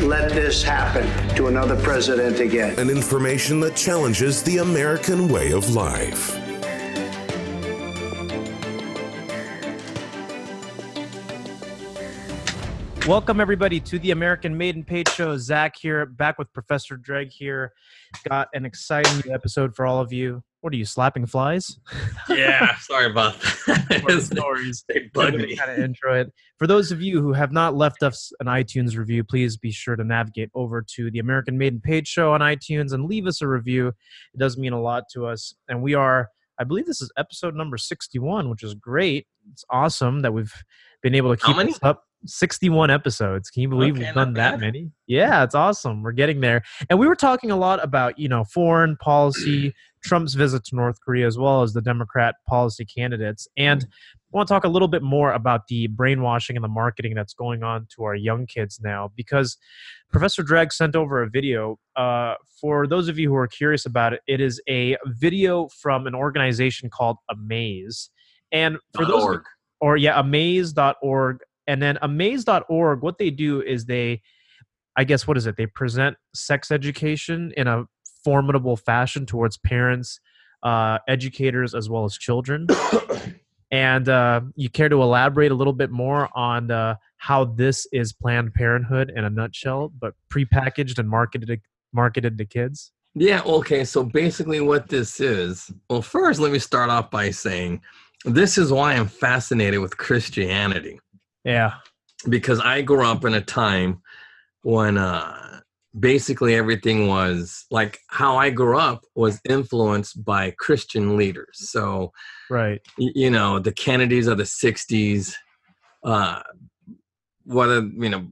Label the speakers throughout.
Speaker 1: let this happen to another president again.
Speaker 2: And information that challenges the American way of life.
Speaker 3: Welcome everybody to the American Made and Paid Show. Zach here, back with Professor Dreg here. Got an exciting new episode for all of you. What are you slapping flies?
Speaker 4: yeah, sorry about that.
Speaker 3: stories.
Speaker 4: They bug me.
Speaker 3: Kind of intro it. For those of you who have not left us an iTunes review, please be sure to navigate over to the American Made and Paid Show on iTunes and leave us a review. It does mean a lot to us, and we are. I believe this is episode number 61, which is great. It's awesome that we've been able to keep this up. 61 episodes. Can you believe
Speaker 4: Okay,
Speaker 3: we've done that many? Yeah, it's awesome. We're getting there. And we were talking a lot about, you know, foreign policy, Trump's visit to North Korea, as well as the Democrat policy candidates. And I want to talk a little bit more about the brainwashing and the marketing that's going on to our young kids now because Professor Drag sent over a video. Uh, for those of you who are curious about it, it is a video from an organization called Amaze. And for those
Speaker 4: org.
Speaker 3: or yeah, amaze.org. And then amaze.org, what they do is they, I guess, what is it? They present sex education in a formidable fashion towards parents, uh, educators, as well as children. and uh, you care to elaborate a little bit more on uh, how this is Planned Parenthood in a nutshell, but prepackaged and marketed marketed to kids?
Speaker 4: Yeah, okay. So basically, what this is well, first, let me start off by saying this is why I'm fascinated with Christianity
Speaker 3: Yeah.
Speaker 4: because I grew up in a time when uh, basically everything was like how I grew up was influenced by Christian leaders. So,
Speaker 3: Right.
Speaker 4: you know, the Kennedys of the 60s, uh, whether, you know,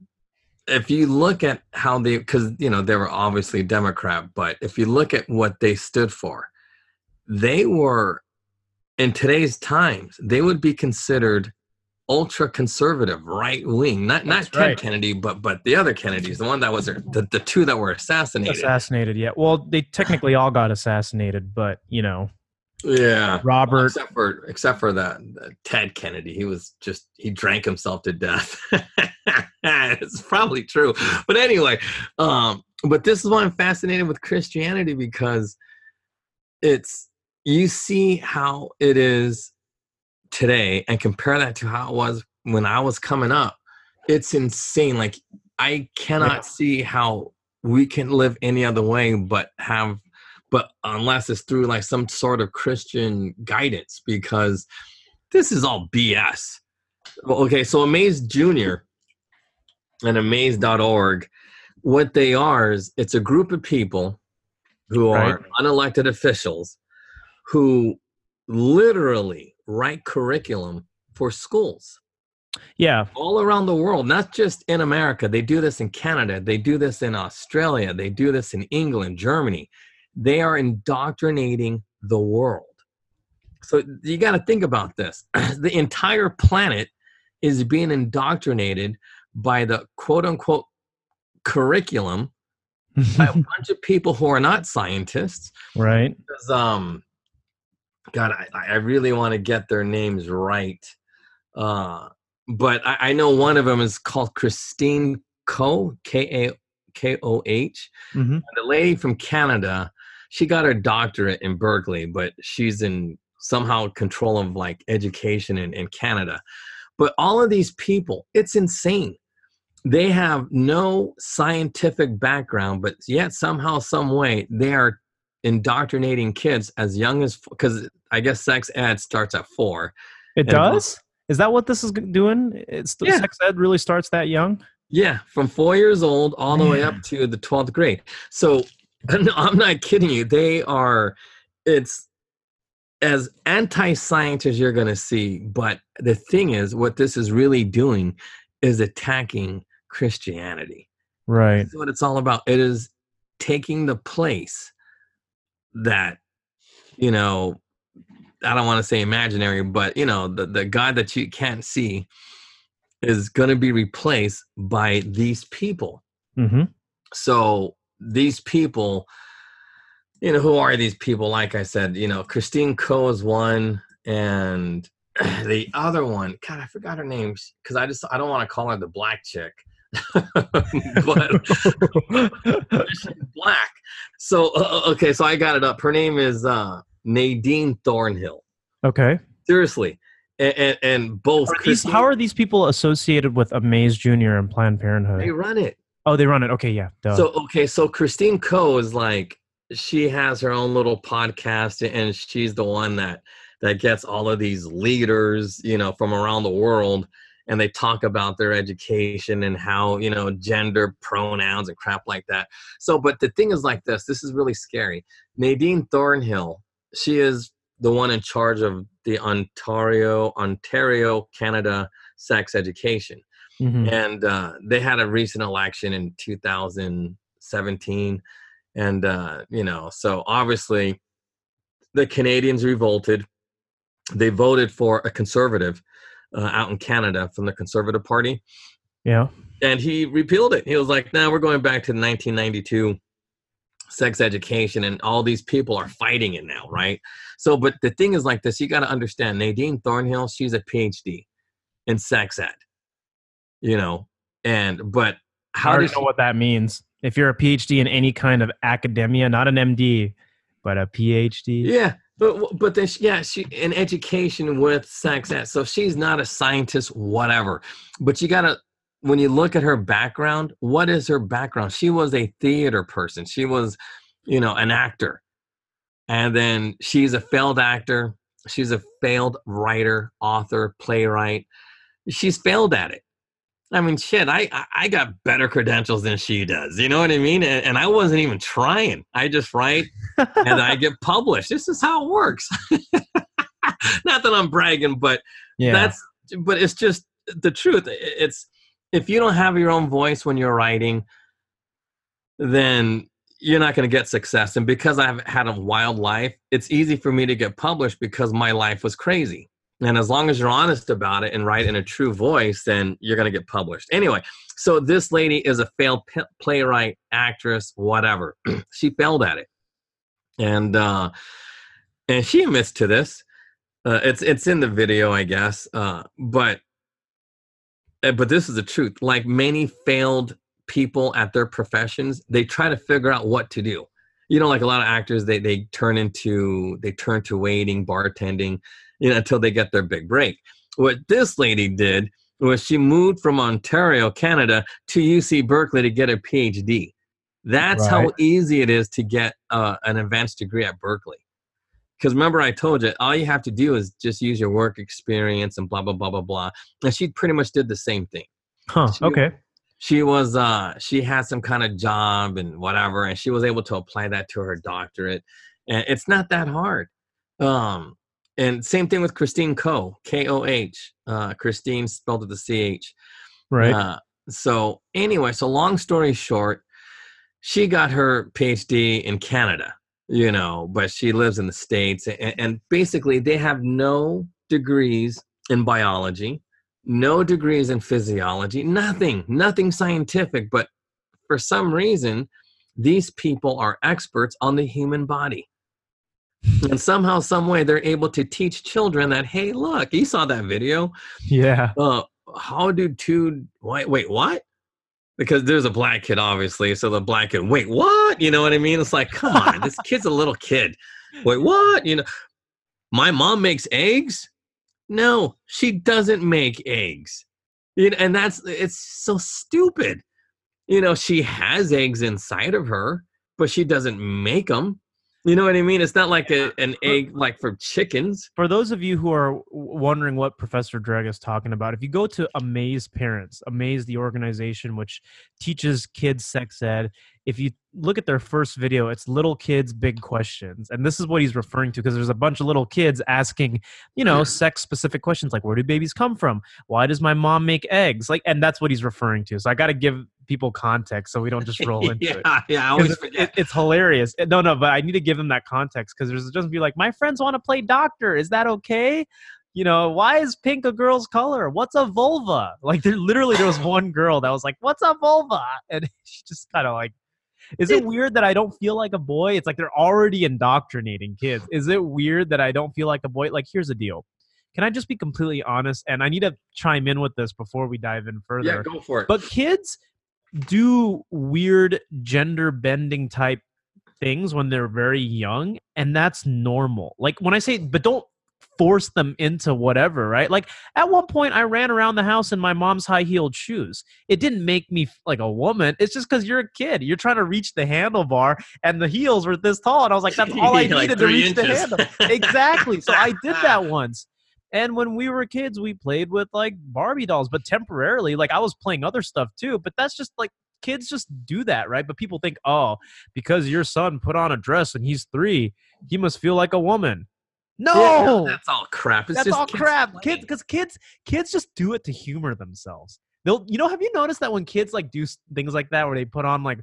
Speaker 4: if you look at how they, because, you know, they were obviously Democrat, but if you look at what they stood for, they were, in today's times, they would be considered ultra conservative, right wing. Not not
Speaker 3: That's
Speaker 4: Ted
Speaker 3: right.
Speaker 4: Kennedy, but but the other Kennedys, the one that was the, the two that were assassinated.
Speaker 3: Assassinated. Yeah. Well, they technically all got assassinated, but, you know,
Speaker 4: yeah.
Speaker 3: Robert.
Speaker 4: except for except for that that Ted Kennedy, he was just he drank himself to death. it's probably true, but anyway, um, but this is why I'm fascinated with Christianity because it's you see how it is today and compare that to how it was when I was coming up. It's insane. Like I cannot see how we can live any other way but have but unless it's through like some sort of Christian guidance, because this is all BS. Okay, so Amaze Junior and Amaze.org, what they are is it's a group of people who are
Speaker 3: Right.
Speaker 4: unelected officials who literally write curriculum for schools
Speaker 3: Yeah.
Speaker 4: all around the world, not just in America. They do this in Canada, they do this in Australia, they do this in England, Germany. They are indoctrinating the world. So you got to think about this. the entire planet is being indoctrinated by the quote unquote curriculum by a bunch of people who are not scientists.
Speaker 3: right.
Speaker 4: Because, um, God, I, I really want to get their names right. Uh, but I, I know one of them is called Christine Koh, K A K O H.
Speaker 3: hmm
Speaker 4: the lady from Canada, she got her doctorate in Berkeley, but she's in somehow control of like education in, in Canada. But all of these people, it's insane. They have no scientific background, but yet somehow, some way, they are indoctrinating kids as young as because I guess sex ed starts at four.
Speaker 3: It does? Is that what this is doing? It's
Speaker 4: Yeah.
Speaker 3: sex ed really starts that young?
Speaker 4: Yeah, from four years old all the way up to the 12th grade. So no, I'm not kidding you. They are, it's as anti science as you're going to see. But the thing is, what this is really doing is attacking Christianity.
Speaker 3: Right.
Speaker 4: That's what it's all about. It is taking the place that, you know, I don't want to say imaginary, but you know, the, the God that you can't see is going to be replaced by these people.
Speaker 3: Mm-hmm.
Speaker 4: So these people, you know, who are these people? Like I said, you know, Christine Koh is one, and the other one, God, I forgot her name because I just I don't want to call her the black chick. but black. So uh, okay, so I got it up. Her name is uh, Nadine Thornhill.
Speaker 3: Okay.
Speaker 4: Seriously, and and, and both.
Speaker 3: Are these, how are these people associated with Amaze Junior and Planned Parenthood?
Speaker 4: they run it?
Speaker 3: oh, they run it. Okay, yeah. Duh.
Speaker 4: So okay, so Christine Koh is like she has her own little podcast, and she's the one that that gets all of these leaders, you know, from around the world, and they talk about their education and how you know gender pronouns and crap like that. So, but the thing is like this. This is really scary. Nadine Thornhill, she is the one in charge of the Ontario Ontario Canada sex education
Speaker 3: Mhm.
Speaker 4: and uh, they had a recent election in 2017 and uh, you know so obviously the canadians revolted they voted for a conservative uh, out in canada from the conservative party
Speaker 3: yeah.
Speaker 4: and he repealed it he was like now we're going back to the 1992 sex education and all these people are fighting it now right so but the thing is like this you got to understand nadine thornhill she's a phd in sex ed you know and but how
Speaker 3: do
Speaker 4: you
Speaker 3: know what that means. If you're a PhD in any kind of academia, not an MD, but a PhD.
Speaker 4: yeah but but then she, yeah she in education with sex ed so she's not a scientist whatever. But you gotta when you look at her background what is her background? She was a theater person. She was you know an actor. And then she's a failed actor. She's a failed writer author playwright. She's failed at it i mean shit i I- got better credentials than she does you know what i mean and, and i wasn't even trying i just write and I get published. This is how it works. Not that I'm bragging, but
Speaker 3: yeah.
Speaker 4: that's but it's just the truth. It's if you don't have your own voice when you're writing, then you're not going to get success. And because I've had a wild life, it's easy for me to get published because my life was crazy. And as long as you're honest about it and write in a true voice, then you're going to get published. Anyway, so this lady is a failed playwright, actress, whatever. she failed at it and uh and she admits to this uh it's it's in the video i guess uh but uh, but this is the truth like many failed people at their professions they try to figure out what to do you know like a lot of actors they they turn into they turn to waiting bartending you know until they get their big break what this lady did was she moved from ontario canada to uc berkeley to get a phd that's how easy it is to get uh, an advanced degree at Berkeley. Because remember, I told you, all you have to do is just use your work experience and blah, blah, blah, blah, blah. And she pretty much did the same thing.
Speaker 3: Huh.
Speaker 4: she-
Speaker 3: Okay.
Speaker 4: She was, uh, she had some kind of job and whatever, and she was able to apply that to her doctorate. And it's not that hard. Um, and same thing with Christine Koh, K O H. Uh, Christine spelled with the C H.
Speaker 3: Right.
Speaker 4: Uh, so anyway, so long story short, she got her PhD in Canada, you know, but she lives in the States. And, and basically, they have no degrees in biology, no degrees in physiology, nothing, nothing scientific. But for some reason, these people are experts on the human body. And somehow, some way, they're able to teach children that, hey, look, you saw that video?
Speaker 3: Yeah.
Speaker 4: uh, how do two wait wait what? Because there's a black kid obviously so the black kid wait what? You know what i mean? It's like come on this kid's a little kid. Wait what? You know my mom makes eggs? No she doesn't make eggs. You know, and that's it's so stupid. You know she has eggs inside of her but she doesn't make them you know what i mean it's not like a, an egg like for chickens
Speaker 3: For those of you who are wondering what Professor Dreg is talking about, if you go to Amaze Parents, Amaze the organization which teaches kids sex ed, if you look at their first video, it's little kids, big questions. And this is what he's referring to because there's a bunch of little kids asking, you know, sex specific questions like where do babies come from? Why does my mom make eggs? Like and that's what he's referring to. So I got to give people context so we don't just roll into
Speaker 4: yeah,
Speaker 3: it.
Speaker 4: yeah, I always forget.
Speaker 3: it- it's hilarious. Eh, no, no, but I need to give them that context because there's just be like, my friends want to play doctor. Is that okay? You know, why is pink a girl's color? What's a vulva? Like, there literally there was one girl that was like, "What's a vulva?" And she just kind of like, is it weird that I don't feel like a boy? It's like they're already indoctrinating kids. Is it weird that I don't feel like a boy? Like, here's the deal. Can I just be completely honest? And I need to chime in with this before we dive in further.
Speaker 4: yeah, go for it.
Speaker 3: But kids do weird gender bending type things when they're very young, and that's normal. Like when I say, but don't force them into whatever, right? Like at one point, I ran around the house in my mom's high heeled shoes. It didn't make me like a woman. It's just because you're a kid. You're trying to reach the handlebar, and the heels were this tall, and I was like, that's all I
Speaker 4: Like
Speaker 3: needed to
Speaker 4: three
Speaker 3: reach the
Speaker 4: inches.
Speaker 3: handle. Exactly. So I did that once. And when we were kids, we played with like Barbie dolls, but temporarily, like I was playing other stuff too. But that's just like kids just do that, right? But people think, oh, because your son put on a dress and he's three, he must feel like a woman.
Speaker 4: Yeah,
Speaker 3: No,
Speaker 4: that's all crap. It's
Speaker 3: that's all
Speaker 4: kids
Speaker 3: crap.
Speaker 4: playing.
Speaker 3: Kids, because kids, kids just do it to humor themselves. They'll, you know, have you noticed that when kids like do things like that, where they put on like,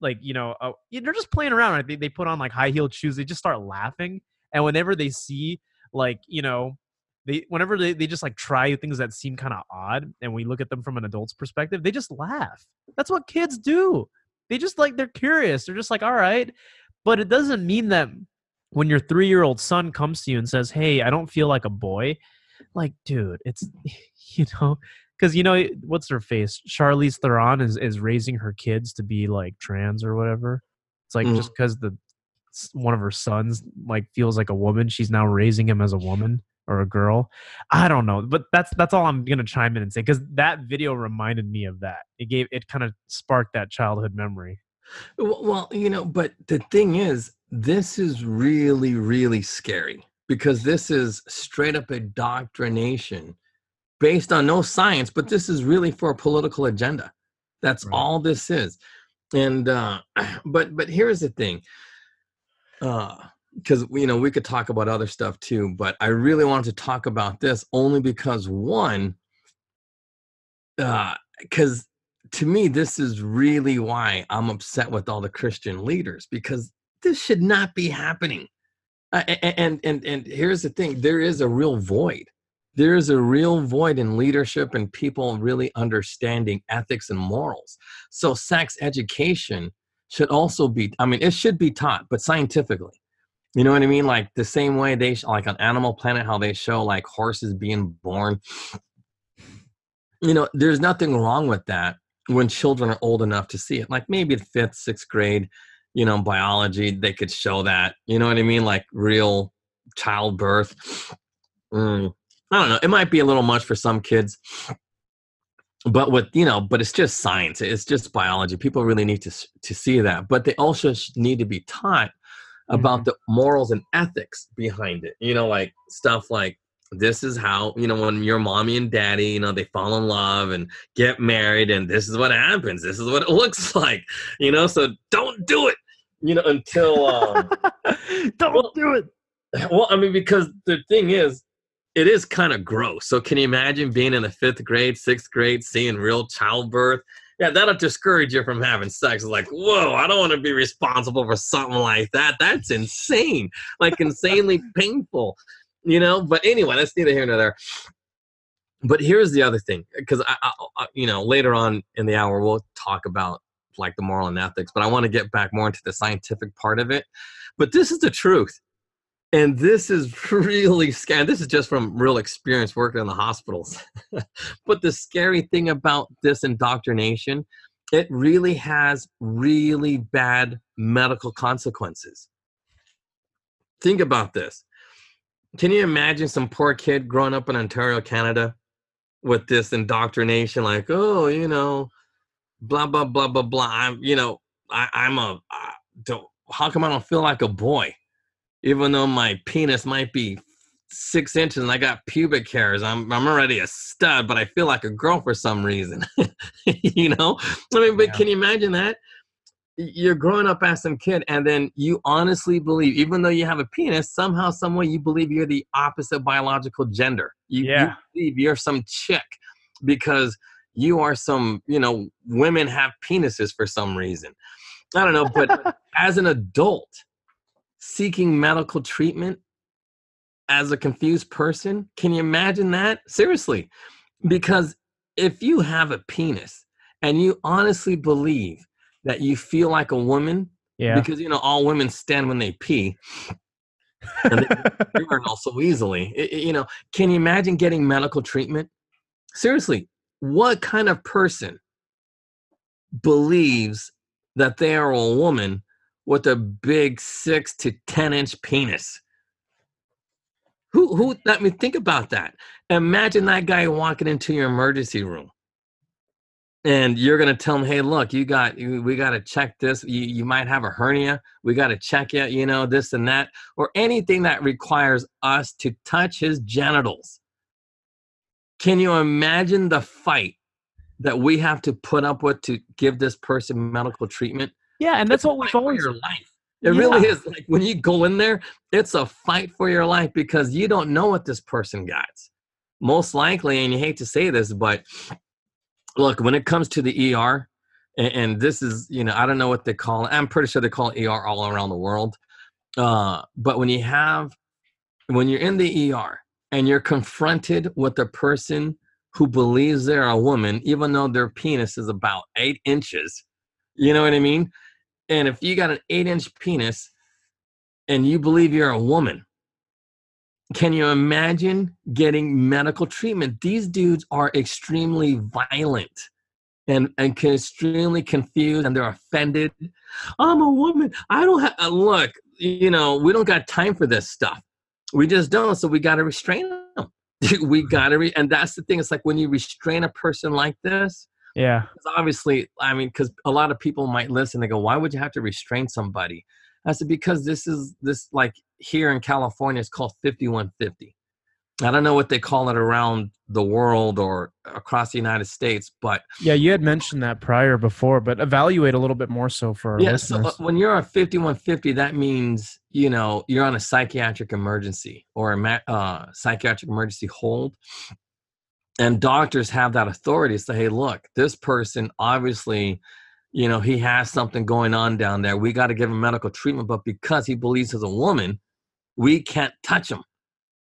Speaker 3: like you know, uh, they're just playing around. Right? They they put on like high heeled shoes. They just start laughing, and whenever they see like you know. They, whenever they, they just like try things that seem kind of odd and we look at them from an adult's perspective, they just laugh. That's what kids do. They just like they're curious. They're just like, all right. But it doesn't mean that when your three year old son comes to you and says, Hey, I don't feel like a boy, like, dude, it's, you know, because, you know, what's her face? Charlize Theron is, is raising her kids to be like trans or whatever. It's like
Speaker 4: Mm.
Speaker 3: just because the one of her sons like feels like a woman, she's now raising him as a woman or a girl. I don't know, but that's that's all I'm gonna chime in and say because that video reminded me of that. It gave it kind of sparked that childhood memory.
Speaker 4: Well, you know, but the thing is, this is really, really scary because this is straight up indoctrination based on no science, but this is really for a political agenda. That's
Speaker 3: Right.
Speaker 4: all this is. And uh but but here's the thing. Uh because you know we could talk about other stuff too, but I really wanted to talk about this only because one uh because to me this is really why i'm upset with all the christian leaders because this should not be happening. Uh, and and and here's the thing there is a real void. There is a real void in leadership and people really understanding ethics and morals. So sex education should also be i mean it should be taught but scientifically you know what i mean? Like the same way they like on animal planet how they show like horses being born. You know there's nothing wrong with that when children are old enough to see it. Like maybe the fifth sixth grade you know biology they could show that. You know what i mean? Like real childbirth. Mm, i don't know. It might be a little much for some kids. But with you know but it's just science. It's just biology. People really need to to see that. But they also need to be taught about the morals and ethics behind it you know like stuff like this is how you know when your mommy and daddy you know they fall in love and get married and this is what happens this is what it looks like you know so don't do it you know until um
Speaker 3: Don't
Speaker 4: Well-
Speaker 3: do it.
Speaker 4: well i mean because the thing is it is kind of gross so can you imagine being in the fifth grade sixth grade seeing real childbirth yeah that'll discourage you from having sex. Like whoa i don't want to be responsible for something like that. That's insane. Like insanely painful you know? But anyway that's neither here nor there. But here's the other thing because I, I, I you know later on in the hour we'll talk about like the moral and ethics but i want to get back more into the scientific part of it. But this is the truth and this is really scary this is just from real experience working in the hospitals. But the scary thing about this indoctrination it really has really bad medical consequences. Think about this. Can you imagine some poor kid growing up in ontario canada with this indoctrination like oh you know blah blah blah blah blah i'm you know I, i'm a I don't how come i don't feel like a boy even though my penis might be six inches and i got pubic hairs i'm, I'm already a stud but i feel like a girl for some reason you know i mean but
Speaker 3: Yeah.
Speaker 4: can you imagine that you're growing up as some kid and then you honestly believe even though you have a penis somehow some way you believe you're the opposite biological gender you, you
Speaker 3: Yeah.
Speaker 4: believe you're some chick because you are some you know women have penises for some reason i don't know but as an adult seeking medical treatment as a confused person? Can you imagine that? Seriously. Because if you have a penis and you honestly believe that you feel like a woman
Speaker 3: Yeah.
Speaker 4: because you know all women stand when they pee and they urinal so easily I- I- you know can you imagine getting medical treatment? Seriously what kind of person believes that they are a woman with a big six to ten inch penis. Who who i mean think about that. Imagine that guy walking into your emergency room. And you're going to tell him hey look you got we got to check this. You, you might have a hernia. We got to check it you know this and that or anything that requires us to touch his genitals. Can you imagine the fight that we have to put up with to give this person medical treatment
Speaker 3: yeah, and that's what we've always.
Speaker 4: your life. It really is. Like when you go in there, it's a fight for your life because you don't know what this person got. Most likely, and you hate to say this, but look, when it comes to the ER, and, and this is, you know, I don't know what they call it. I'm pretty sure they call it ER all around the world. Uh, but when you have, when you're in the ER and you're confronted with a person who believes they're a woman, even though their penis is about eight inches, you know what I mean? And if you got an eight inch penis and you believe you're a woman, can you imagine getting medical treatment? These dudes are extremely violent and, and extremely confused and they're offended. I'm a woman. I don't have, uh, look, you know, we don't got time for this stuff. We just don't. So we got to restrain them. we got to, re- and that's the thing. It's like when you restrain a person like this,
Speaker 3: Yeah.
Speaker 4: obviously, I mean, because a lot of people might listen. They go, "Why would you have to restrain somebody?" I said, "Because this is this like here in California, it's called 5150. I don't know what they call it around the world or across the United States, but
Speaker 3: Yeah, you had mentioned that prior before, but evaluate a little bit more so for
Speaker 4: yeah.
Speaker 3: Listeners.
Speaker 4: uh, when you're on 5150, that means you know you're on a psychiatric emergency or a uh, psychiatric emergency hold. And doctors have that authority to say, hey, look, this person obviously, you know, he has something going on down there. We got to give him medical treatment, but because he believes he's a woman, we can't touch him.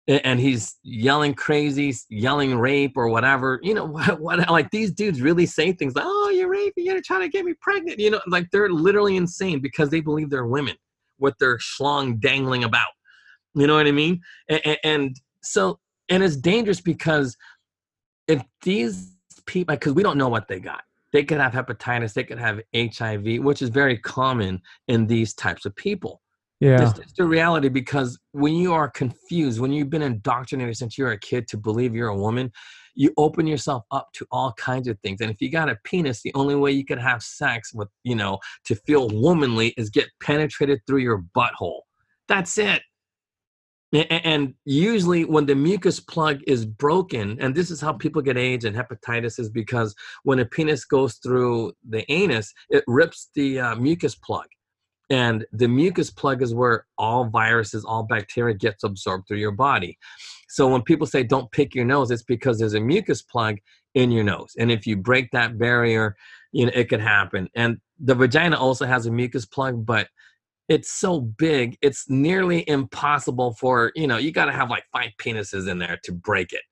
Speaker 4: And he's yelling crazy, yelling rape or whatever. You know, what, what like these dudes really say things like, oh, you're raping, you're trying to get me pregnant. You know, like they're literally insane because they believe they're women with their schlong dangling about. You know what I mean? And, and so, and it's dangerous because if these people, because we don't know what they got, they could have hepatitis, they could have HIV, which is very common in these types of people.
Speaker 3: yeah.
Speaker 4: It's just a reality because when you are confused, when you've been indoctrinated since you're a kid to believe you're a woman, you open yourself up to all kinds of things. And if you got a penis, the only way you could have sex with, you know, to feel womanly is get penetrated through your butthole. That's it. And usually, when the mucus plug is broken, and this is how people get AIDS and hepatitis, is because when a penis goes through the anus, it rips the uh, mucus plug. And the mucus plug is where all viruses all bacteria gets absorbed through your body. So when people say don't pick your nose it's because there's a mucus plug in your nose. And if you break that barrier you know it could happen. And the vagina also has a mucus plug but it's so big it's nearly impossible for you know you got to have like five penises in there to break it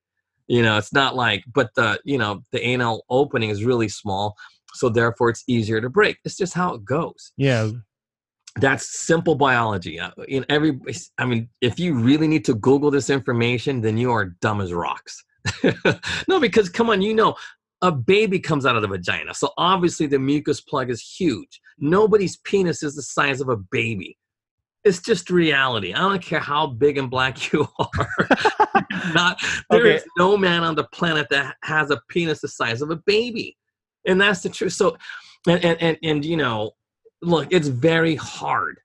Speaker 4: you know it's not like but the you know the anal opening is really small so therefore it's easier to break it's just how it goes
Speaker 3: yeah.
Speaker 4: that's simple biology. Uh, In every, I mean, if you really need to Google this information, then you are dumb as rocks. no, because come on, you know, a baby comes out of the vagina, so obviously the mucus plug is huge. Nobody's penis is the size of a baby. It's just reality. I don't care how big and black you are. Not there is
Speaker 3: Okay.
Speaker 4: no man on the planet that has a penis the size of a baby, and that's the truth. So, and and and, and you know, look, it's very hard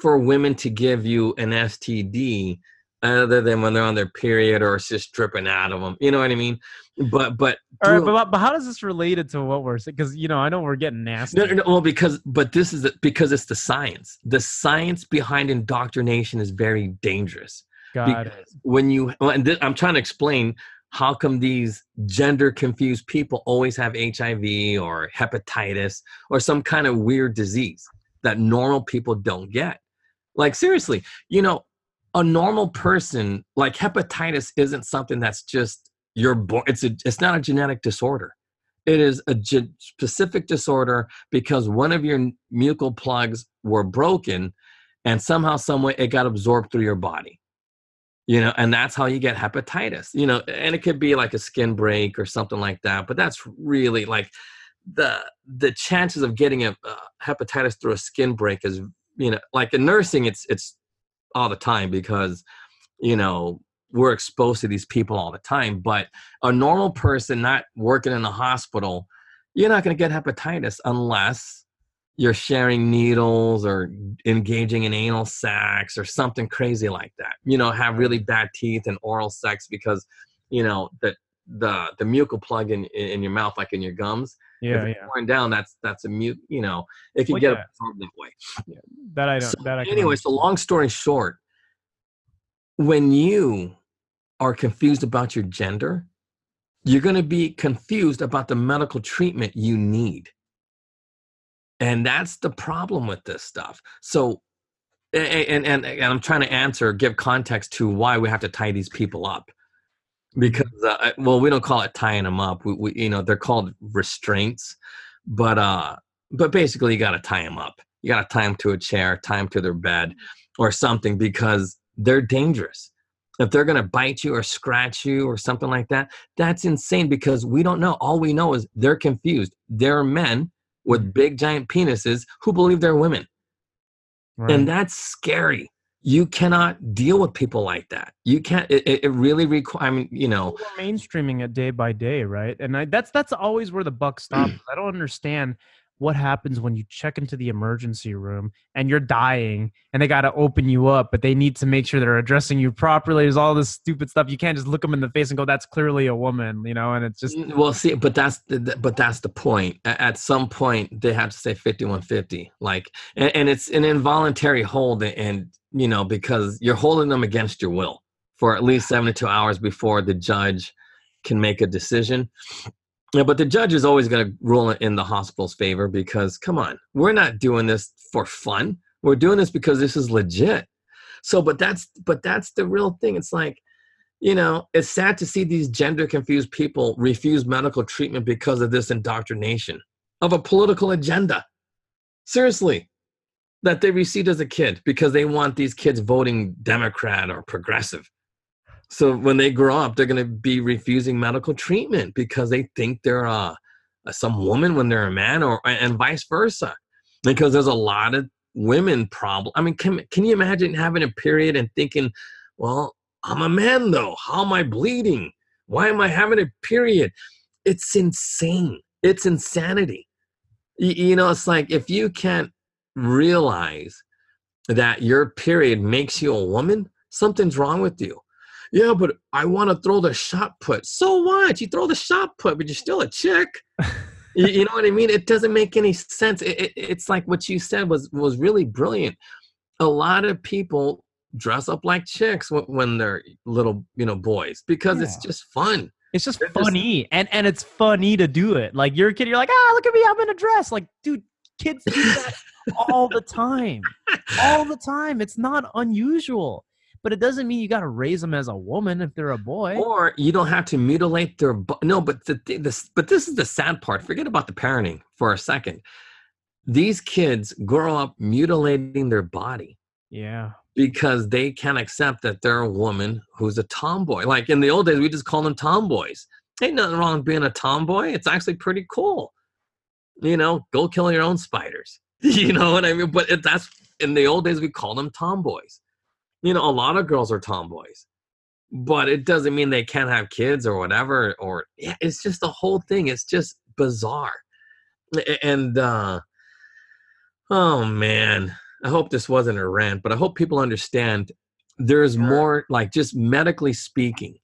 Speaker 4: for women to give you an STD Uh, other than when they're on their period or it's just dripping out of them. You know what I mean? But but
Speaker 3: All right, but, but how does this related to what we're saying? Because you know, I know we're getting nasty.
Speaker 4: no, no, no, well, because but this is the, because it's the science. The science behind indoctrination is very dangerous.
Speaker 3: God.
Speaker 4: because when you and I'm trying to explain how come these gender confused people always have HIV or hepatitis or some kind of weird disease that normal people don't get? Like, seriously, you know, a normal person, like hepatitis, isn't something that's just you're born, it's, a, it's not a genetic disorder. It is a ge- specific disorder because one of your mucal plugs were broken and somehow, someway, it got absorbed through your body you know and that's how you get hepatitis you know and it could be like a skin break or something like that but that's really like the the chances of getting a, a hepatitis through a skin break is you know like in nursing it's it's all the time because you know we're exposed to these people all the time but a normal person not working in a hospital you're not going to get hepatitis unless you're sharing needles or engaging in anal sex or something crazy like that. You know, have really bad teeth and oral sex because, you know, the the the mucal plug in in your mouth, like in your gums,
Speaker 3: yeah, yeah.
Speaker 4: Going down, that's that's a mute. You know, it can well, get yeah. absorbed that way.
Speaker 3: Yeah, that I don't. So that I
Speaker 4: anyway. So long story short, when you are confused about your gender, you're going to be confused about the medical treatment you need and that's the problem with this stuff so and, and, and i'm trying to answer give context to why we have to tie these people up because uh, well we don't call it tying them up we, we, you know they're called restraints but uh but basically you got to tie them up you got to tie them to a chair tie them to their bed or something because they're dangerous if they're going to bite you or scratch you or something like that that's insane because we don't know all we know is they're confused they're men with mm. big giant penises who believe they're women. Right. And that's scary. You cannot deal with people like that. You can't. It, it really requires. I mean, you know,
Speaker 3: we're mainstreaming it day by day, right? And I, that's that's always where the buck stops. I don't understand what happens when you check into the emergency room and you're dying and they got to open you up but they need to make sure they're addressing you properly there's all this stupid stuff you can't just look them in the face and go that's clearly a woman you know and it's just mm,
Speaker 4: well see but that's the, but that's the point at some point they have to say 5150 like and, and it's an involuntary hold and you know because you're holding them against your will for at least 72 hours before the judge can make a decision yeah, but the judge is always going to rule in the hospital's favor because, come on, we're not doing this for fun. We're doing this because this is legit. So, but that's but that's the real thing. It's like, you know, it's sad to see these gender confused people refuse medical treatment because of this indoctrination of a political agenda. Seriously, that they received as a kid because they want these kids voting Democrat or progressive. So when they grow up, they're going to be refusing medical treatment because they think they're uh, some woman when they're a man, or and vice versa. Because there's a lot of women problem. I mean, can can you imagine having a period and thinking, well, I'm a man though. How am I bleeding? Why am I having a period? It's insane. It's insanity. You, you know, it's like if you can't realize that your period makes you a woman, something's wrong with you yeah, but I want to throw the shot put. So what? You throw the shot put, but you're still a chick. you, you, know what I mean? It doesn't make any sense. It, it, it's like what you said was was really brilliant. A lot of people dress up like chicks when, when they're little, you know, boys because yeah. it's just fun.
Speaker 3: It's just They're funny, just, and and it's funny to do it. Like you're a kid, you're like, ah, look at me, I'm in a dress. Like, dude, kids do that all the time, all the time. It's not unusual but it doesn't mean you got to raise them as a woman if they're a boy.
Speaker 4: Or you don't have to mutilate their no. But the, this, but this is the sad part. Forget about the parenting for a second. These kids grow up mutilating their body.
Speaker 3: Yeah.
Speaker 4: Because they can't accept that they're a woman who's a tomboy. Like in the old days, we just called them tomboys. Ain't nothing wrong with being a tomboy. It's actually pretty cool. You know, go kill your own spiders. you know what I mean? But it, that's in the old days we called them tomboys you know, a lot of girls are tomboys, but it doesn't mean they can't have kids or whatever. Or yeah, it's just the whole thing. It's just bizarre. And uh, oh man, I hope this wasn't a rant, but I hope people understand. There's more, like just medically speaking,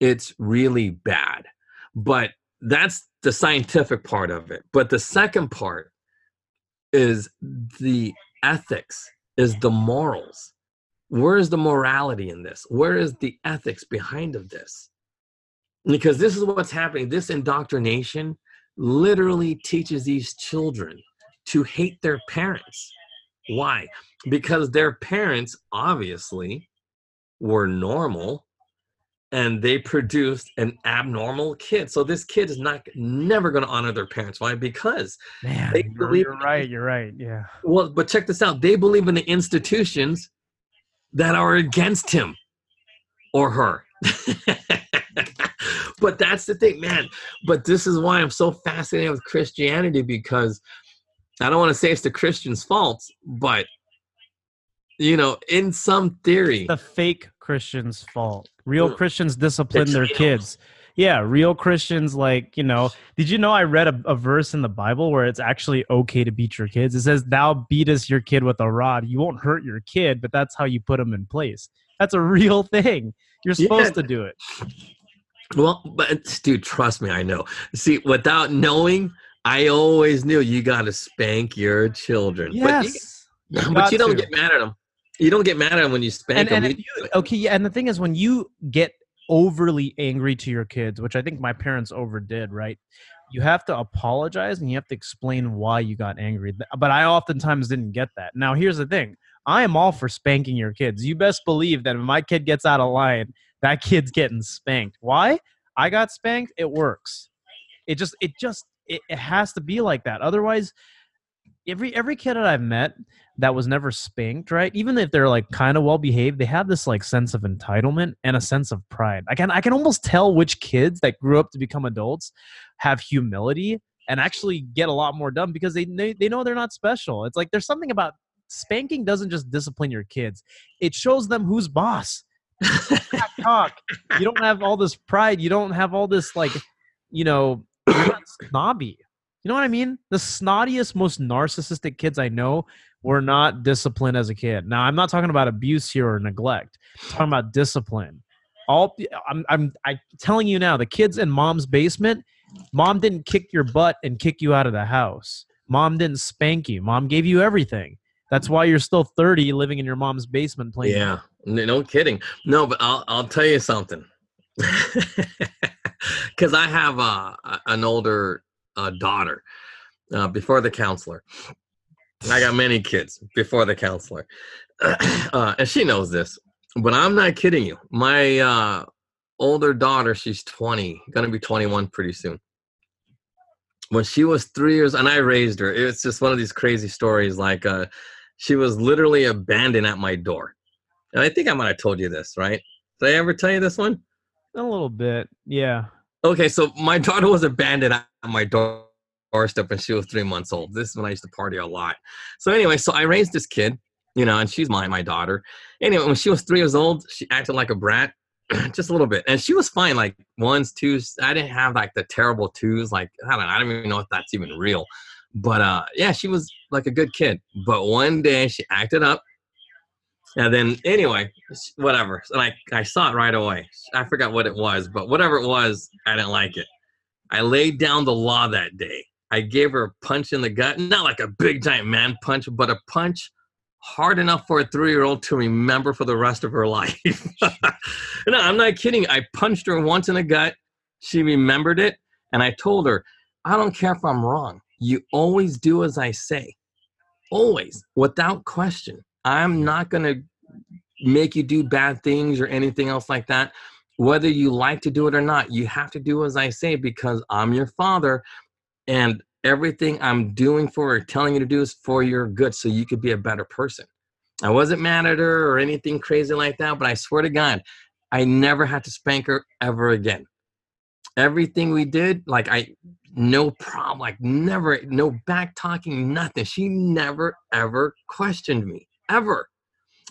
Speaker 4: it's really bad. But that's the scientific part of it. But the second part is the ethics, is the morals where is the morality in this? Where is the ethics behind of this? because this is what's happening. This indoctrination literally teaches these children to hate their parents. Why? Because their parents obviously were normal and they produced an abnormal kid. So this kid is not never going to honor their parents. Why? Because
Speaker 3: Man,
Speaker 4: they believe
Speaker 3: you're right. You're right. Yeah.
Speaker 4: well, but check this out. They believe in the institutions that are against him or her. but that's the thing, man. But this is why I'm so fascinated with Christianity because I don't want to say it's the Christians' fault, but you know, in some theory,
Speaker 3: The fake Christians' fault. Real
Speaker 4: Mm.
Speaker 3: Christians discipline their kids. Yeah, real Christians, like, you know, did you know I read a, a verse in the Bible where it's actually okay to beat your kids? It says, Thou beatest your kid with a rod. You won't hurt your kid, but that's how you put them in place. That's a real thing. You're
Speaker 4: Yeah.
Speaker 3: supposed to do it.
Speaker 4: Well, but dude, trust me, I know. See, without knowing, I always knew you got to spank your children.
Speaker 3: Yes.
Speaker 4: but you, but you don't
Speaker 3: to.
Speaker 4: get mad at them. You don't get mad at them when you spank
Speaker 3: and,
Speaker 4: them.
Speaker 3: and you, okay, yeah, and the thing is, when you get overly angry to your kids, which I think my parents overdid, right? You have to apologize and you have to explain why you got angry. But I oftentimes didn't get that. Now, here's the thing: I am all for spanking your kids. You best believe that if my kid gets out of line, that kid's getting spanked. Why? I got spanked. It works. It just, it just, it, it has to be like that. Otherwise, every every kid that I've met that was never spanked, right? Even if they're like kind of well behaved, they have this like sense of entitlement and a sense of pride. I can I can almost tell which kids that grew up to become adults have humility and actually get a lot more done because they they, they know they're not special. It's like there's something about spanking doesn't just discipline your kids. It shows them who's boss. Talk. You don't have all this pride. You don't have all this like, you know, snobby. You know what I mean? The snottiest, most narcissistic kids I know were not disciplined as a kid. Now, I'm not talking about abuse here or neglect. I'm talking about discipline. All I'm, I'm, I'm telling you now, the kids in mom's basement, mom didn't kick your butt and kick you out of the house. Mom didn't spank you. Mom gave you everything. That's why you're still 30 living in your mom's basement playing.
Speaker 4: Yeah, no kidding. No, but I'll I'll tell you something. Because I have uh, a- an older uh, daughter uh, before the counselor. I got many kids before the counselor, uh, and she knows this. But I'm not kidding you. My uh, older daughter, she's 20, gonna be 21 pretty soon. When she was three years, and I raised her. It's just one of these crazy stories. Like, uh, she was literally abandoned at my door. And I think I might have told you this, right? Did I ever tell you this one?
Speaker 3: A little bit. Yeah.
Speaker 4: Okay, so my daughter was abandoned at my door- doorstep when she was three months old. This is when I used to party a lot. So anyway, so I raised this kid, you know, and she's my my daughter. Anyway, when she was three years old, she acted like a brat, just a little bit, and she was fine. Like ones, twos. I didn't have like the terrible twos. Like I don't. I don't even know if that's even real. But uh, yeah, she was like a good kid. But one day she acted up. And then anyway, whatever. And I, I saw it right away. I forgot what it was, but whatever it was, I didn't like it. I laid down the law that day. I gave her a punch in the gut, not like a big giant man punch, but a punch hard enough for a three-year-old to remember for the rest of her life. no, I'm not kidding. I punched her once in the gut. She remembered it, and I told her, I don't care if I'm wrong. You always do as I say. Always, without question. I'm not going to make you do bad things or anything else like that. Whether you like to do it or not, you have to do as I say because I'm your father and everything I'm doing for or telling you to do is for your good so you could be a better person. I wasn't mad at her or anything crazy like that, but I swear to God, I never had to spank her ever again. Everything we did, like I, no problem, like never, no back talking, nothing. She never ever questioned me, ever.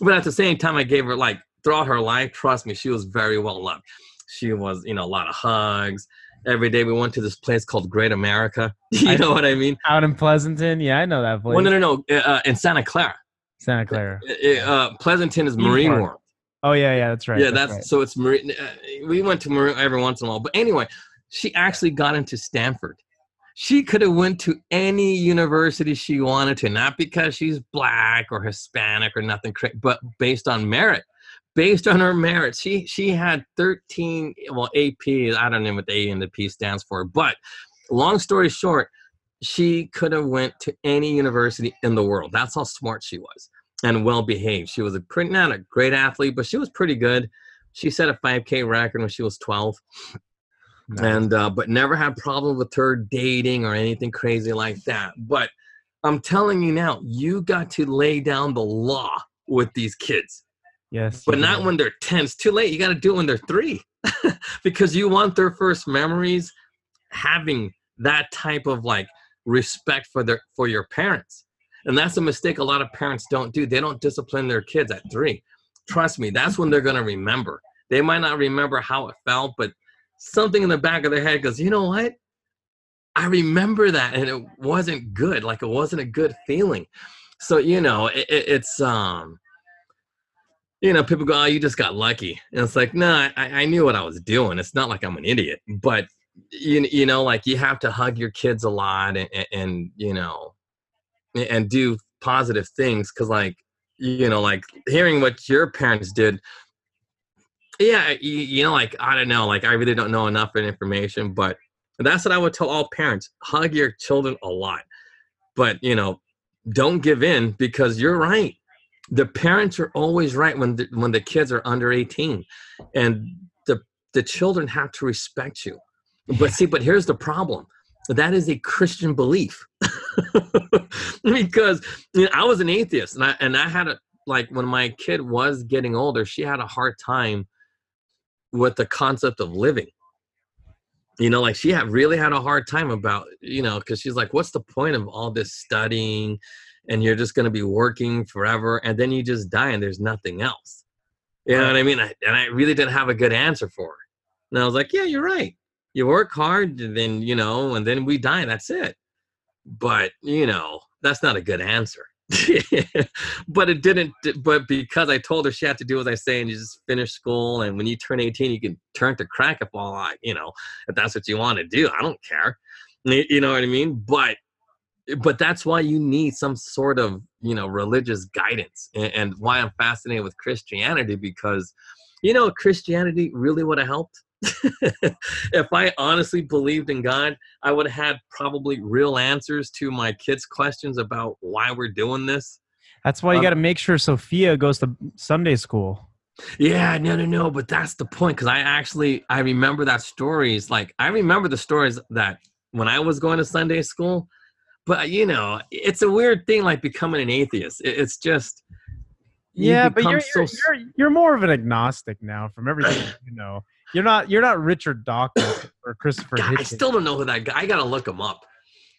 Speaker 4: But at the same time, I gave her like throughout her life, trust me, she was very well loved. She was, you know, a lot of hugs. Every day we went to this place called Great America. You
Speaker 3: I-
Speaker 4: know what I mean?
Speaker 3: Out in Pleasanton. Yeah, I know that place.
Speaker 4: Well, no, no, no. Uh, in Santa Clara.
Speaker 3: Santa Clara.
Speaker 4: Uh, uh, Pleasanton is Marine. World.
Speaker 3: Oh yeah, yeah, that's right.
Speaker 4: yeah, that's,
Speaker 3: right.
Speaker 4: so it's Marine. Uh, we went to Marine every once in a while. But anyway, she actually got into Stanford. She could have went to any university she wanted to, not because she's black or Hispanic or nothing, but based on merit. based on her merit She she had 13 well AP. I don't know what the A and the P stands for, but long story short, she could have went to any university in the world. That's how smart she was and well behaved. She was a pretty not a great athlete, but she was pretty good. She set a 5K record when she was 12. And uh, but never had problem with her dating or anything crazy like that. But I'm telling you now, you got to lay down the law with these kids.
Speaker 3: Yes.
Speaker 4: But not when they're 10. It's too late. You got to do it when they're three because you want their first memories having that type of like respect for their for your parents. And that's a mistake a lot of parents don't do. They don't discipline their kids at three. Trust me, that's when they're going to remember. They might not remember how it felt, but something in the back of their head goes, you know what? I remember that and it wasn't good. Like it wasn't a good feeling. So, you know, it, it's, um, you know, people go, oh, you just got lucky. And it's like, no, nah, I, I knew what I was doing. It's not like I'm an idiot, but you, you know, like you have to hug your kids a lot and, and, and you know, and do positive things. Cause like, you know, like hearing what your parents did yeah you, you, know like i don't know like i really don't know enough information but that's what i would tell all parents hug your children a lot. But you know don't give in because you're right. The parents are always right when the, when the kids are under 18 and the the children have to respect you. But see but here's the problem. That is a christian belief. Because you know, i was an atheist and i and i had a like when my kid was getting older she had a hard time with the concept of living. You know like she had really had a hard time about you know because she's like what's the point of all this studying and you're just going to be working forever and then you just die and there's nothing else? You know what i mean? I, and i really didn't have a good answer for her. And i was like yeah you're right. You work hard and then you know and then we die that's it. But you know that's not a good answer but it didn't but because i told her she had to do as i say and you just finish school and when you turn 18 you can turn to crack if all I, you know if that's what you want to do i don't care you know what i mean? But but that's why you need some sort of you know religious guidance and, and why i'm fascinated with christianity because you know christianity really would have helped if I honestly believed in God, I would have had probably real answers to my kids' questions about why we're doing this.
Speaker 3: That's why you um, got to make sure Sophia goes to Sunday school.
Speaker 4: Yeah, no, no, no. But that's the point because I actually I remember that stories. Like I remember the stories that when I was going to Sunday school. But you know, it's a weird thing like becoming an atheist. It's just
Speaker 3: yeah, but you're, so... you're, you're you're more of an agnostic now from everything you know. You're not you're not Richard Dawkins or Christopher.
Speaker 4: God, I still don't know who that guy. I gotta look him up.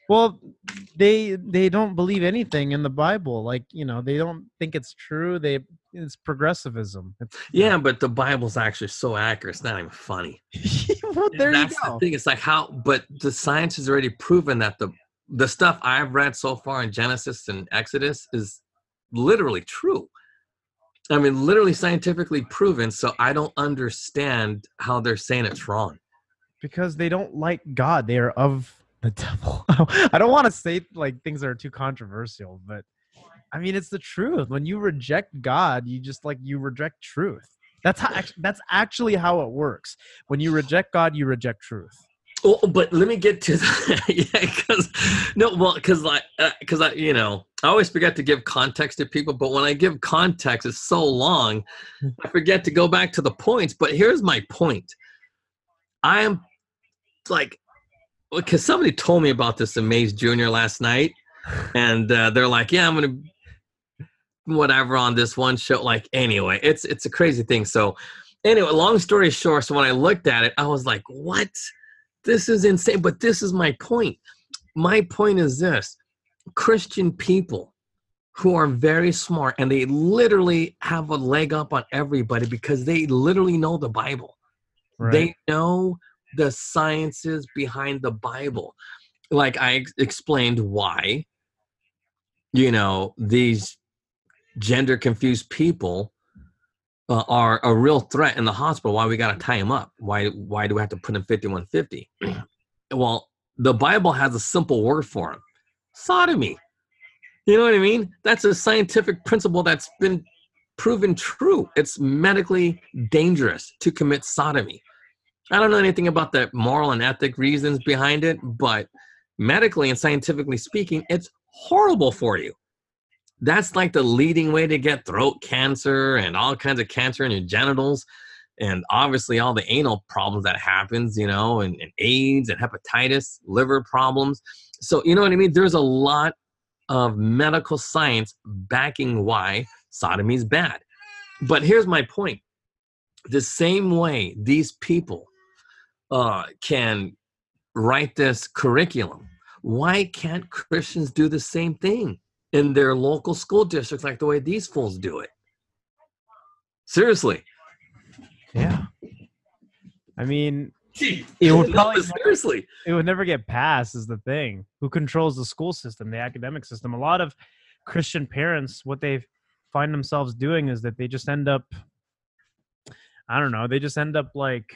Speaker 3: Well, they they don't believe anything in the Bible. Like you know, they don't think it's true. They it's progressivism. It's,
Speaker 4: yeah, but the Bible's actually so accurate. It's not even funny.
Speaker 3: well, there
Speaker 4: that's
Speaker 3: you go.
Speaker 4: the thing. It's like how, but the science has already proven that the the stuff I've read so far in Genesis and Exodus is literally true. I mean, literally scientifically proven. So I don't understand how they're saying it's wrong.
Speaker 3: Because they don't like God. They are of the devil. I don't want to say like things that are too controversial, but I mean, it's the truth. When you reject God, you just like you reject truth. That's how. That's actually how it works. When you reject God, you reject truth.
Speaker 4: Well, but let me get to that. yeah, because no, well, because like, because uh, I, you know, I always forget to give context to people. But when I give context, it's so long, I forget to go back to the points. But here's my point. I am like, because somebody told me about this Amaze Junior last night, and uh, they're like, "Yeah, I'm gonna." whatever on this one show like anyway it's it's a crazy thing so anyway long story short so when i looked at it i was like what this is insane. But this is my point. My point is this Christian people who are very smart and they literally have a leg up on everybody because they literally know the Bible. Right. They know the sciences behind the Bible. Like I ex- explained why, you know, these gender confused people uh, are a real threat in the hospital, why we got to tie him up? Why why do we have to put him 5150? well, the Bible has a simple word for him. Sodomy. You know what I mean? That's a scientific principle that's been proven true. It's medically dangerous to commit sodomy. I don't know anything about the moral and ethic reasons behind it, but medically and scientifically speaking, it's horrible for you. That's like the leading way to get throat cancer and all kinds of cancer in your genitals and obviously all the anal problems that happens, you know, and, and AIDS and hepatitis, liver problems. So, you know what I mean? There's a lot of medical science backing why sodomy is bad. But here's my point the same way these people uh, can write this curriculum, why can't Christians do the same thing in their local school districts like the way these fools do it? Seriously.
Speaker 3: Yeah. I mean,
Speaker 4: Gee,
Speaker 3: It would
Speaker 4: no,
Speaker 3: probably never-
Speaker 4: seriously.
Speaker 3: it would never get passed is the thing who controls the school system the academic system a lot of christian parents what they find themselves doing is that they just end up i don't know they just end up like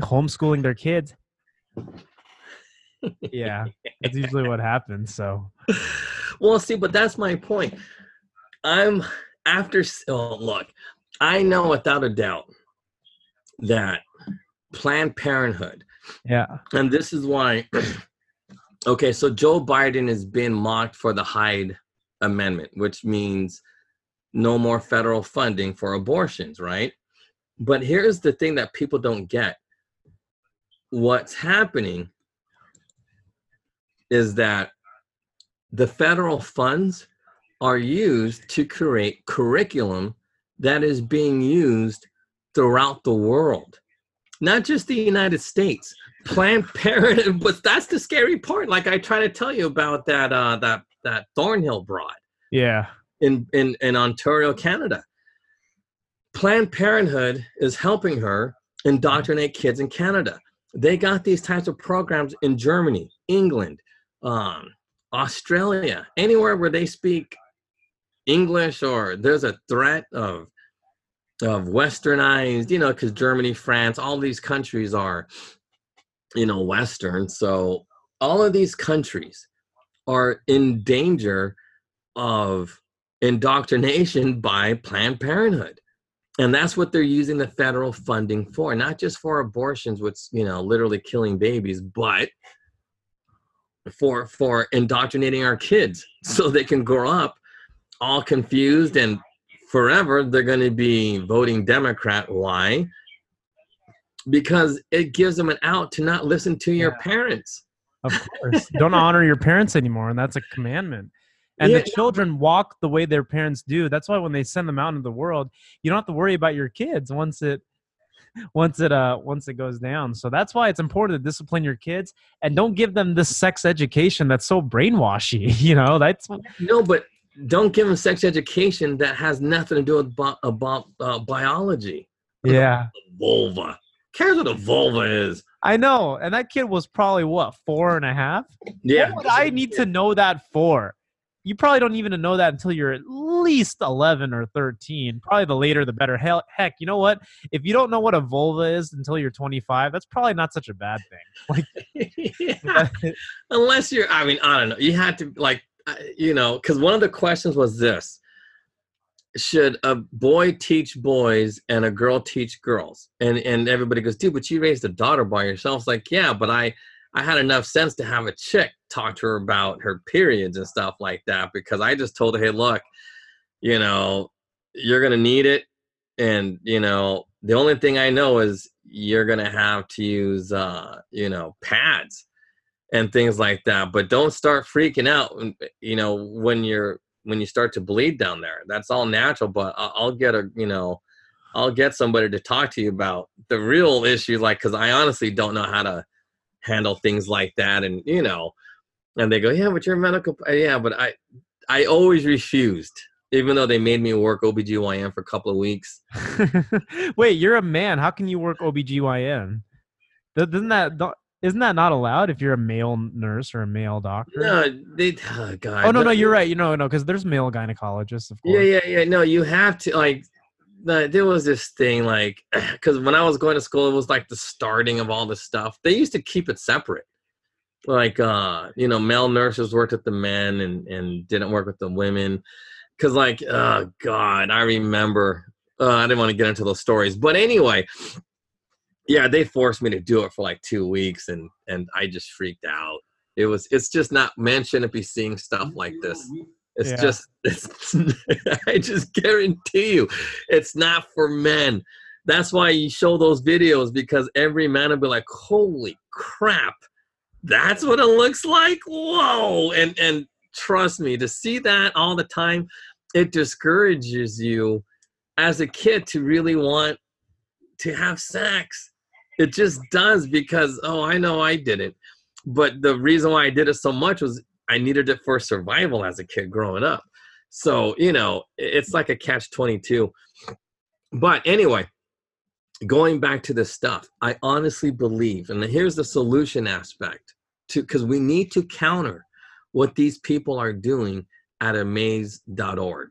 Speaker 3: homeschooling their kids yeah that's usually what happens so
Speaker 4: well, see, but that's my point. I'm after. Oh, look, I know without a doubt that Planned Parenthood,
Speaker 3: yeah
Speaker 4: and this is why. okay, so Joe Biden has been mocked for the Hyde Amendment, which means no more federal funding for abortions, right? But here's the thing that people don't get. What's happening is that the federal funds are used to create curriculum that is being used throughout the world. Not just the united states. Planned parenthood but that's the scary part. Like i try to tell you about that uh that that thornhill broad.
Speaker 3: Yeah.
Speaker 4: In in in ontario canada. Planned parenthood is helping her indoctrinate kids in canada. They got these types of programs in germany england um Australia, anywhere where they speak English or there's a threat of of westernized, you know, because Germany, France, all these countries are, you know, Western. So all of these countries are in danger of indoctrination by Planned Parenthood. And that's what they're using the federal funding for, not just for abortions, which, you know, literally killing babies, but for for indoctrinating our kids so they can grow up all confused and forever they're going to be voting democrat. Why? Because it gives them an out to not listen to your parents.
Speaker 3: Of course. Don't honor your parents anymore and that's a commandment. And
Speaker 4: Yeah,
Speaker 3: the children walk the way their parents do. That's why when they send them out into the world you don't have to worry about your kids once it once it uh once it goes down. So that's why it's important to discipline your kids and don't give them this sex education that's so brainwashy you know? That's
Speaker 4: no but don't give them sex education that has nothing to do with bi- about uh, biology.
Speaker 3: Yeah.
Speaker 4: vulva. Cares what a vulva is.
Speaker 3: I know and that kid was probably what four and a half?
Speaker 4: Yeah.
Speaker 3: What would i need to know that for you probably don't even know that until you're at least 11 or 13 probably the later the better. Hell, heck you know what? If you don't know what a vulva is until you're 25 that's probably not such a bad thing.
Speaker 4: Yeah.
Speaker 3: like
Speaker 4: unless you're i mean i don't know. You had to like uh, you know because one of the questions was this. Should a boy teach boys and a girl teach girls? And and everybody goes dude but you raised a daughter by yourself. It's like yeah but i i had enough sense to have a chick talk to her about her periods and stuff like that because i just told her hey look you know you're gonna need it and you know the only thing i know is you're gonna have to use uh you know pads and things like that but don't start freaking out you know when you're when you start to bleed down there. That's all natural but i'll get a you know i'll get somebody to talk to you about the real issue like because i honestly don't know how to handle things like that and you know and they go yeah but you're a medical yeah but i i always refused even though they made me work obgyn for a couple of weeks.
Speaker 3: Wait you're a man. How can you work obgyn doesn't that don't- that not allowed if you're a male nurse or a male doctor?
Speaker 4: No they oh god
Speaker 3: oh no no you're right. You know no because there's male gynecologists of course.
Speaker 4: Yeah, yeah, yeah. No, you have to like. The, there was this thing like, because when I was going to school, it was like the starting of all this stuff. They used to keep it separate. Like, uh, you know, male nurses worked with the men and and didn't work with the women. because like oh god i remember uh, i didn't want to get into those stories but anyway yeah they forced me to do it for like two weeks and and i just freaked out it was it's just not men shouldn't be seeing stuff like this it's
Speaker 3: Yeah.
Speaker 4: just it's i just guarantee you it's not for men. That's why you show those videos because every man will be like holy crap that's what it looks like? Whoa. And and trust me to see that all the time it discourages you as a kid to really want to have sex. It just does because oh i know i didn't. But the reason why i did it so much was i needed it for survival as a kid growing up. So you know it's like a catch 22 but anyway going back to this stuff i honestly believe and here's the solution aspect to because we need to counter what these people are doing at amaze.org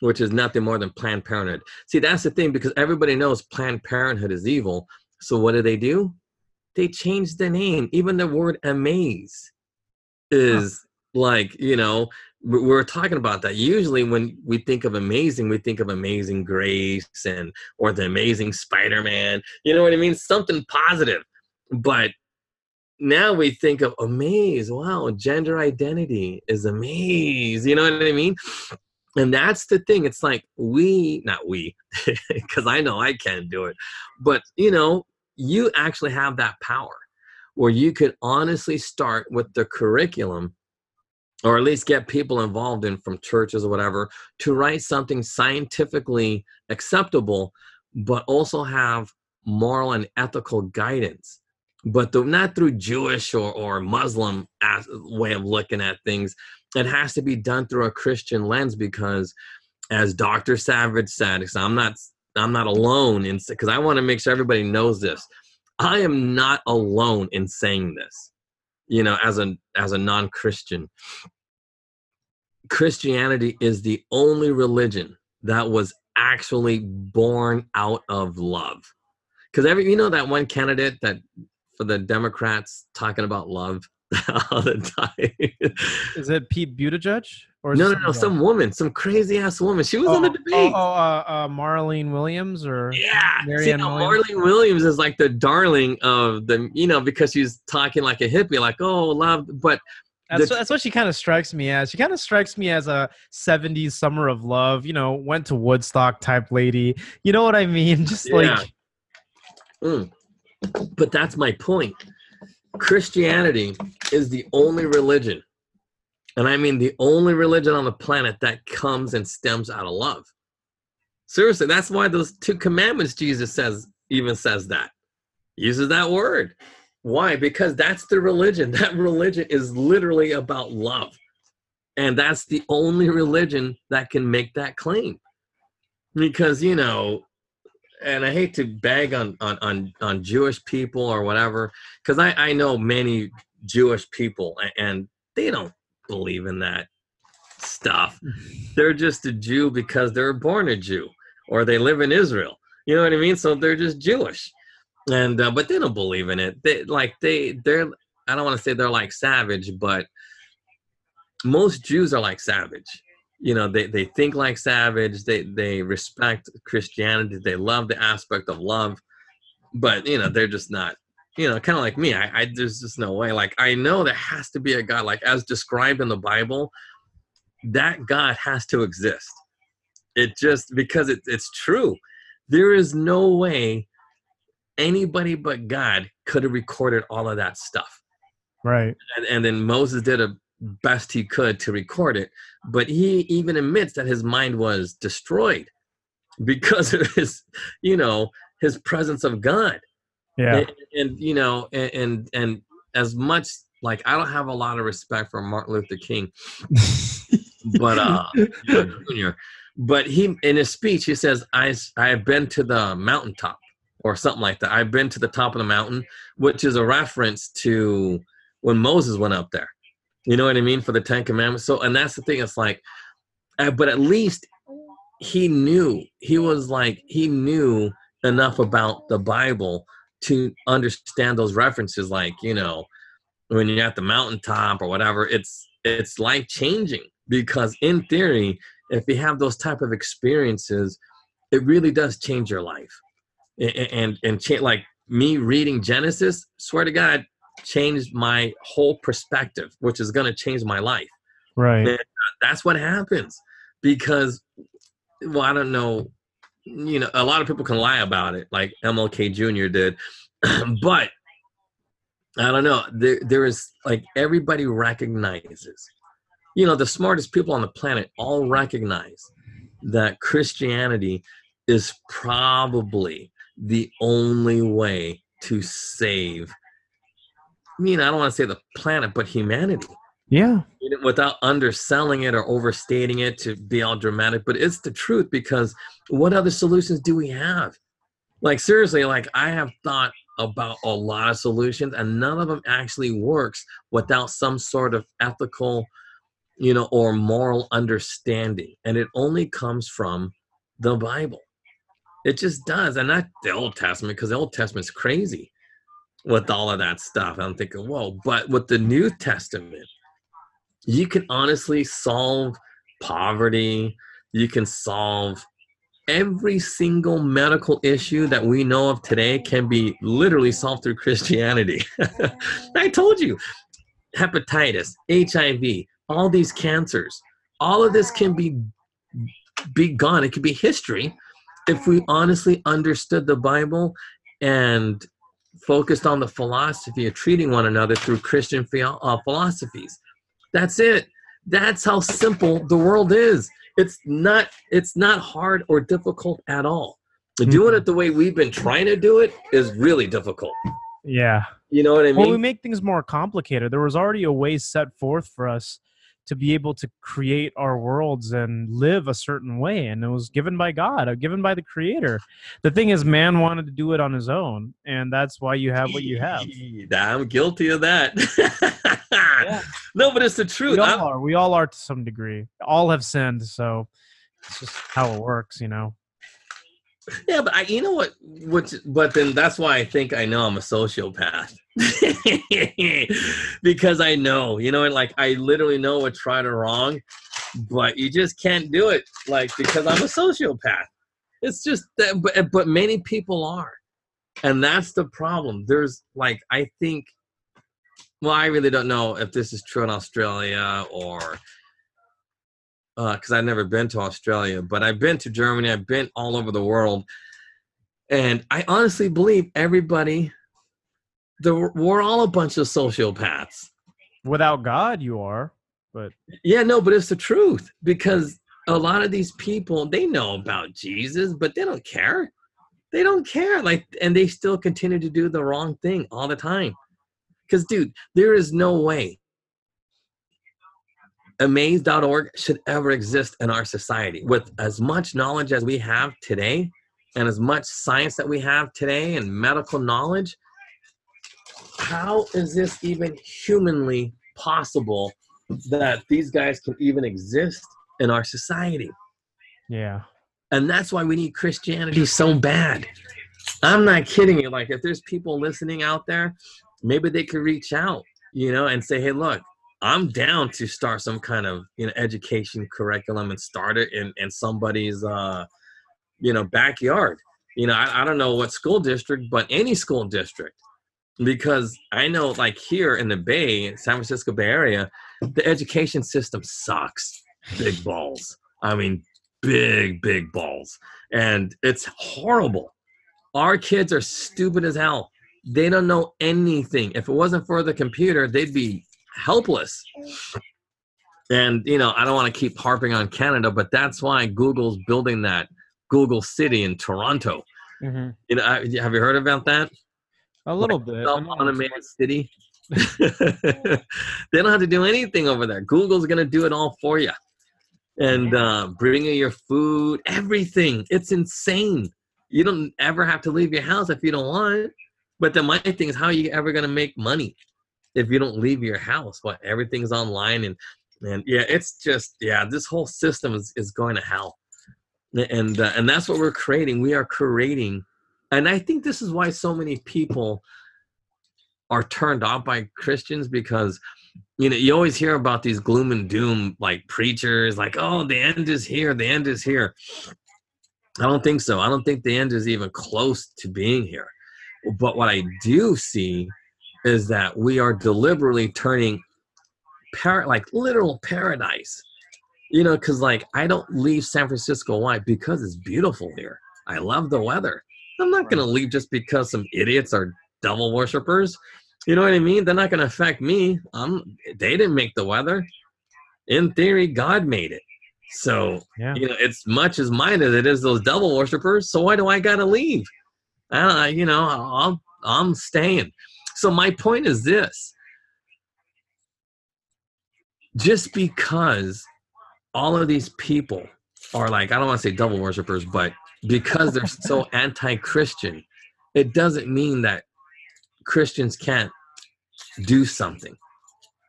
Speaker 4: which is nothing more than planned parenthood. See that's the thing because everybody knows planned parenthood is evil. So what do they do? They change the name even the word amaze is like you know we- we're talking about that. Usually when we think of amazing we think of amazing grace and or the amazing spider-man you know what i mean? Something positive. But now we think of amaze wow gender identity is amaze you know what i mean? And that's the thing it's like we not we because i know i can't do it but you know you actually have that power where you could honestly start with the curriculum or at least get people involved in from churches or whatever to write something scientifically acceptable but also have moral and ethical guidance. But the, not through jewish or, or muslim as, way of looking at things. It has to be done through a christian lens because as dr savage said i'm not i'm not alone because i want to make sure everybody knows this i am not alone in saying this you know as a as a non-christian. Christianity is the only religion that was actually born out of love. Because every you know that one candidate that for the democrats talking about love all the time?
Speaker 3: Is it Pete Buttigieg? Or
Speaker 4: no no no some woman some crazy ass woman she was
Speaker 3: oh,
Speaker 4: on the
Speaker 3: oh,
Speaker 4: debate
Speaker 3: Oh, uh, uh, Marlene Williams or
Speaker 4: Yeah, see
Speaker 3: Williams?
Speaker 4: Marlene Williams is like the darling of the, you know, because she's talking like a hippie, like oh love, but
Speaker 3: That's,
Speaker 4: the-
Speaker 3: that's what she kind of strikes me as. She kind of strikes me as a 70s summer of love, you know, went to Woodstock type lady. You know what I mean? Just
Speaker 4: Yeah.
Speaker 3: like,
Speaker 4: Mm. But that's my point. Christianity is the only religion, and I mean the only religion on the planet that comes and stems out of love. Seriously, that's why those two commandments Jesus says even says that. Uses that word. Why? Because that's the religion. That religion is literally about love. And that's the only religion that can make that claim. Because, you know, and I hate to bag on on on, on Jewish people or whatever, because I I know many Jewish people a- and they don't believe in that stuff. They're just a Jew because they're born a Jew or they live in Israel. You know what I mean? So they're just Jewish, and uh, but they don't believe in it. They like they they're I don't want to say they're like savage, but most Jews are like savage you know they, they think like savage they they respect christianity they love the aspect of love but you know they're just not you know kind of like me I, I there's just no way like i know there has to be a god like as described in the bible that god has to exist it just because it, it's true there is no way anybody but god could have recorded all of that stuff
Speaker 3: right.
Speaker 4: and, and then Moses did a best he could to record it, but he even admits that his mind was destroyed because of his, you know, his presence of God.
Speaker 3: Yeah.
Speaker 4: And, and, you know, and, and and as much like I don't have a lot of respect for Martin Luther King, but uh, Junior, but he in his speech he says I I have been to the mountaintop or something like that. I've been to the top of the mountain, which is a reference to when Moses went up there. You know what I mean for the Ten Commandments. So, and that's the thing. It's like, uh, but at least he knew. He was like he knew enough about the Bible to understand those references. Like you know, when you're at the mountaintop or whatever, it's it's life changing because in theory if you have those type of experiences it really does change your life and and, and cha- like me reading genesis swear to god changed my whole perspective which is going to change my life
Speaker 3: Right.
Speaker 4: And that's what happens because well i don't know you know a lot of people can lie about it like mlk jr did but i don't know there, there is like everybody recognizes you know the smartest people on the planet all recognize that christianity is probably the only way to save I mean, I don't want to say the planet, but humanity
Speaker 3: Yeah.
Speaker 4: without underselling it or overstating it to be all dramatic, but it's the truth because what other solutions do we have? Like seriously, like I have thought about a lot of solutions and none of them actually works without some sort of ethical, you know, or moral understanding. And it only comes from the Bible. It just does. And not the Old Testament, because the Old Testament's crazy with all of that stuff. I'm thinking, whoa, but with the New Testament, you can honestly solve poverty. You can solve every single medical issue that we know of today can be literally solved through christianity. I told you hepatitis hiv all these cancers all of this can be be gone. It could be history if we honestly understood the bible and focused on the philosophy of treating one another through christian uh, philosophies that's it. That's how simple the world is. It's not it's not hard or difficult at all. Doing it the way we've been trying to do it is really difficult.
Speaker 3: Yeah.
Speaker 4: You know what I mean?
Speaker 3: Well, we make things more complicated. There was already a way set forth for us to be able to create our worlds and live a certain way, and it was given by God, uh, given by the Creator. The thing is, man wanted to do it on his own, and that's why you have what you have.
Speaker 4: I'm guilty of that.
Speaker 3: Yeah.
Speaker 4: No, but it's the truth.
Speaker 3: We all
Speaker 4: I'm-
Speaker 3: are. We all are to some degree. All have sinned, so it's just how it works, you know.
Speaker 4: Yeah, but I, you know what? Which, but then that's why I think I know I'm a sociopath because I know, you know, and like I literally know what's right or wrong, but you just can't do it, like because I'm a sociopath. It's just that, but but many people are, and that's the problem. There's like I think, well, I really don't know if this is true in Australia or uh, because I've never been to Australia, but I've been to Germany. I've been all over the world, and I honestly believe everybody, the, we're all a bunch of sociopaths.
Speaker 3: Without God, you are. But
Speaker 4: Yeah, no, but it's the truth because a lot of these people they know about Jesus, but they don't care. They don't care, like, and they still continue to do the wrong thing all the time. Because, dude, there is no way amaze.org should ever exist in our society. With as much knowledge as we have today and as much science that we have today and medical knowledge how is this even humanly possible that these guys can even exist in our society?
Speaker 3: Yeah.
Speaker 4: and that's why we need christianity so bad. I'm not kidding you. Like if there's people listening out there maybe they could reach out you know and say hey look i'm down to start some kind of you know education curriculum and start it in, in somebody's uh you know backyard. You know I, I don't know what school district but any school district because i know like here in the bay san francisco bay area the education system sucks. Big balls. I mean big big balls. And it's horrible. Our kids are stupid as hell they don't know anything. If it wasn't for the computer they'd be helpless. And you know i don't want to keep harping on canada but that's why google's building that google city in toronto.
Speaker 3: Hmm
Speaker 4: you know I- have you heard about that?
Speaker 3: A little bit. I know.
Speaker 4: self-automated city. They don't have to do anything over there. Google's going to do it all for you and uh, bring you your food everything. It's insane. You don't ever have to leave your house if you don't want but then my thing is how are you ever going to make money if you don't leave your house what everything's online and and yeah it's just yeah this whole system is, is going to hell and uh, and that's what we're creating we are creating and i think this is why so many people are turned off by christians because you know, you always hear about these gloom and doom like preachers, like, oh, the end is here, the end is here. I don't think so. I don't think the end is even close to being here. But what I do see is that we are deliberately turning par- like literal paradise. You know, because like I don't leave San Francisco. Why? Because it's beautiful here. I love the weather. I'm not going to leave just because some idiots are devil worshippers. You know what I mean? They're not going to affect me. Um, they didn't make the weather. In theory, God made it. So
Speaker 3: Yeah.
Speaker 4: you know, it's much as mine as it is those devil worshippers. So why do I gotta leave? Uh, you know, I'll I'm staying. So my point is this: just because all of these people are like, I don't want to say devil worshippers, but because they're so anti-Christian, it doesn't mean that Christians can't do something.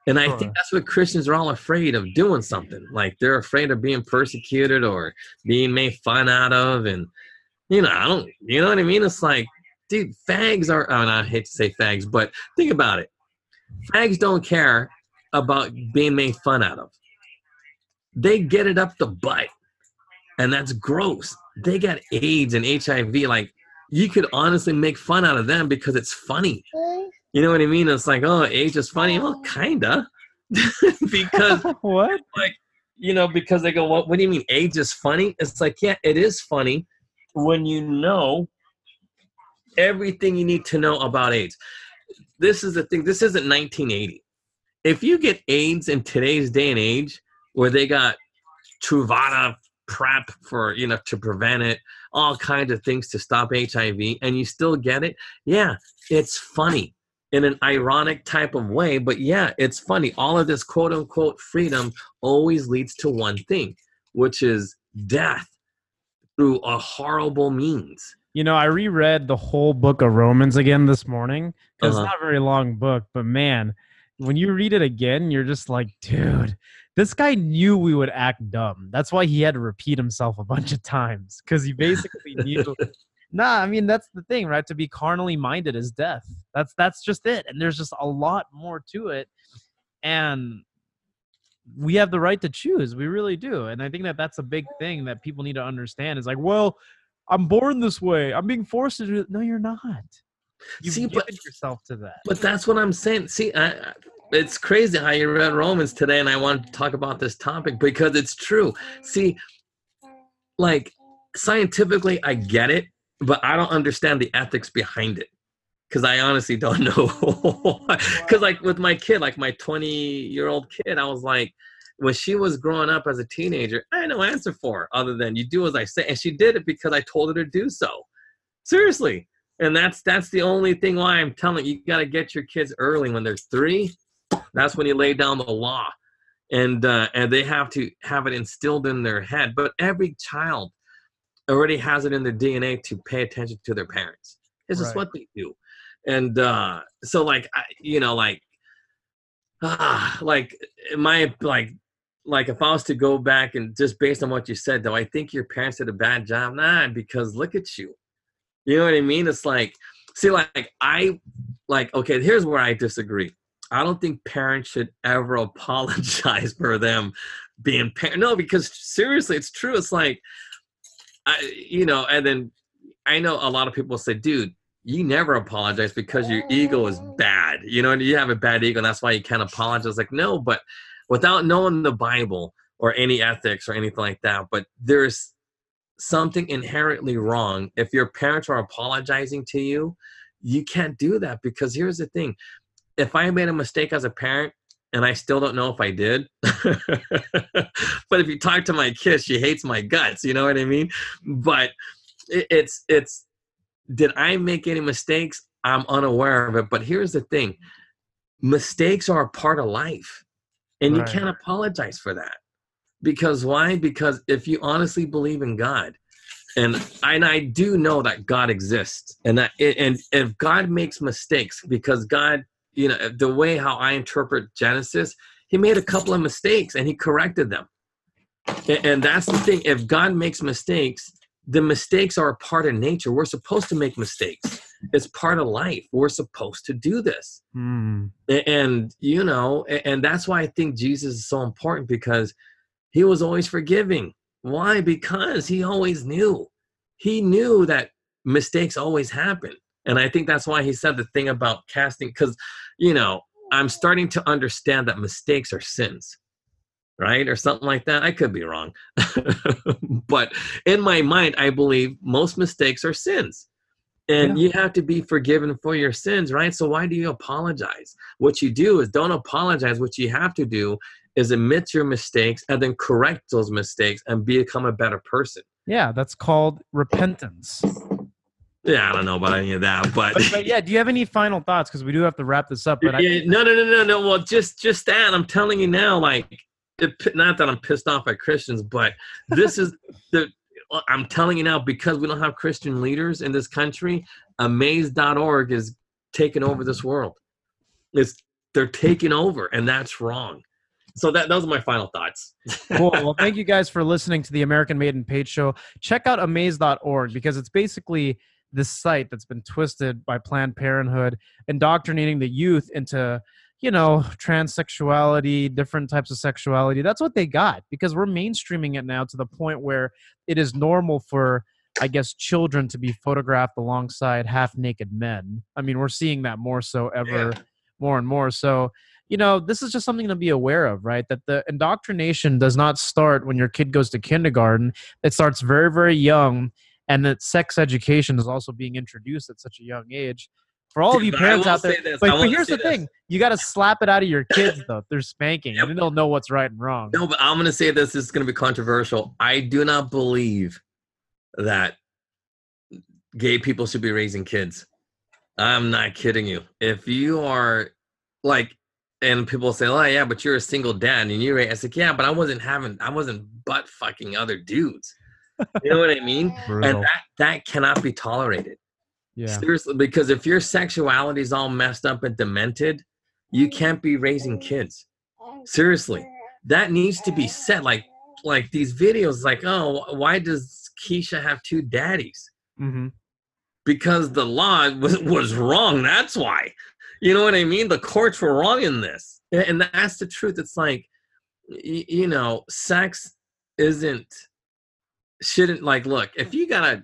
Speaker 4: And I think that's what Christians are all afraid of doing something. Like they're afraid of being persecuted or being made fun out of. And, you know, I don't, you know what I mean? It's like, dude, fags are, oh, I, mean, I hate to say fags, but think about it. Fags don't care about being made fun out of. They get it up the butt. And that's gross. They got AIDS and HIV. Like, you could honestly make fun out of them because it's funny. You know what I mean? It's like, oh, age is funny. Well, kinda, because
Speaker 3: what?
Speaker 4: Like, you know, because they go, what? What do you mean age is funny? It's like, yeah, it is funny when you know everything you need to know about AIDS. This is the thing. This isn't 1980. If you get AIDS in today's day and age, where they got Truvada prep for you know to prevent it, all kinds of things to stop HIV, and you still get it, yeah, it's funny in an ironic type of way, but yeah, it's funny. All of this quote unquote freedom always leads to one thing, which is death through a horrible means.
Speaker 3: You know, I reread the whole book of Romans again this morning
Speaker 4: Uh-huh.
Speaker 3: it's not a very long book, but man, when you read it again, you're just like, dude, this guy knew we would act dumb. That's why he had to repeat himself a bunch of times because he basically knew. Nah, I mean that's the thing, right? To be carnally minded is death. That's that's just it, and there's just a lot more to it, and we have the right to choose. We really do, and I think that that's a big thing that people need to understand. Is like, well, I'm born this way. I'm being forced to do it. No, you're not. You've
Speaker 4: See,
Speaker 3: given
Speaker 4: but-
Speaker 3: yourself to that.
Speaker 4: But that's what I'm saying. See, I, I- it's crazy how you read Romans today, and I want to talk about this topic because it's true. See, like scientifically, I get it, but I don't understand the ethics behind it because I honestly don't know. Because, like, with my kid, like my 20 year old kid, I was like, when she was growing up as a teenager, I had no answer for her other than you do as I say. And she did it because I told her to do so. Seriously. And that's that's the only thing why I'm telling you, you got to get your kids early when they're three. That's when you lay down the law, and uh, and they have to have it instilled in their head. But every child already has it in their DNA to pay attention to their parents. It's just
Speaker 3: Right.
Speaker 4: what they do, and uh, so like I, you know like ah like my like like if I was to go back and just based on what you said, though, I think your parents did a bad job. Nah, because look at you. You know what I mean? It's like, see, like I, like okay. Here's where I disagree. I don't think parents should ever apologize for them being parent. No, because seriously, it's true. It's like, I, you know, and then I know a lot of people say, dude, you never apologize because your ego is oh. bad. You know, and you have a bad ego, and that's why you can't apologize. Like, no, but without knowing the Bible or any ethics or anything like that, but there's something inherently wrong if your parents are apologizing to you. You can't do that because here's the thing: if I made a mistake as a parent and I still don't know if I did. but if you talk to my kid, she hates my guts. You know what I mean? But it, it's it's. Did I make any mistakes? I'm unaware of it. But here's the thing: mistakes are a part of life, and you can't apologize for that. Because why? Because if you honestly believe in God, and I, and I do know that God exists, and that it, and if God makes mistakes, because God, you know, the way how I interpret Genesis, He made a couple of mistakes and He corrected them, and, and that's the thing. If God makes mistakes, the mistakes are a part of nature. We're supposed to make mistakes. it's part of life. We're supposed to do this.
Speaker 3: Hmm.
Speaker 4: A- and you know and that's why i think jesus is so important because he was always forgiving. Why? Because he always knew. He knew that mistakes always happen. And i think that's why he said the thing about casting because you know i'm starting to understand that mistakes are sins right or something like that i could be wrong but in my mind i believe most mistakes are sins and you have to be forgiven for your sins right so why do you apologize what you do is don't apologize what you have to do is admit your mistakes and then correct those mistakes and become a better person
Speaker 3: Yeah, that's called repentance.
Speaker 4: yeah i don't know about any of that but,
Speaker 3: But, but yeah, do you have any final thoughts? Because we do have to wrap this up. But I,
Speaker 4: Yeah, no, no, no, no, no. Well, just just that. I'm telling you now, like, not that I'm pissed off at Christians, but this is the. Uh, I'm telling you now because we don't have Christian leaders in this country. Amaze.org is taking over this world. It's they're taking over, and that's wrong. So that those are my final thoughts.
Speaker 3: cool. Well, thank you guys for listening to the American Made and Paid Show. Check out amaze.org because it's basically this site that's been twisted by Planned Parenthood, indoctrinating the youth into, you know, transsexuality, different types of sexuality. That's what they got because we're mainstreaming it now to the point where it is normal for, I guess, children to be photographed alongside half naked men. I mean, we're seeing that more so ever, more and more. So, you know, this is just something to be aware of, right? That the indoctrination does not start when your kid goes to kindergarten. It starts very, very young, and that sex education is also being introduced at such a young age. For all of you parents out there,
Speaker 4: this,
Speaker 3: but, but here's the
Speaker 4: this.
Speaker 3: thing: you got to slap it out of your kids, though. They're spanking,
Speaker 4: Yep.
Speaker 3: and then they'll know what's right and wrong.
Speaker 4: No, but I'm going to say this. This is going to be controversial. I do not believe that gay people should be raising kids. I'm not kidding you. If you are like, and people say, "Oh yeah, but you're a single dad and you're," I said, "Yeah, but I wasn't having, I wasn't butt fucking other dudes." You know what I mean?
Speaker 3: Brutal.
Speaker 4: And that that cannot be tolerated.
Speaker 3: Yeah.
Speaker 4: Seriously, because if your sexuality is all messed up and demented, you can't be raising kids. Seriously, that needs to be said. Like, like these videos, like, oh, why does Keisha have two daddies?
Speaker 3: hmm
Speaker 4: Because the law was was wrong. That's why. You know what I mean? The courts were wrong in this, and and that's the truth. It's like, you know, sex isn't shouldn't like look if you gotta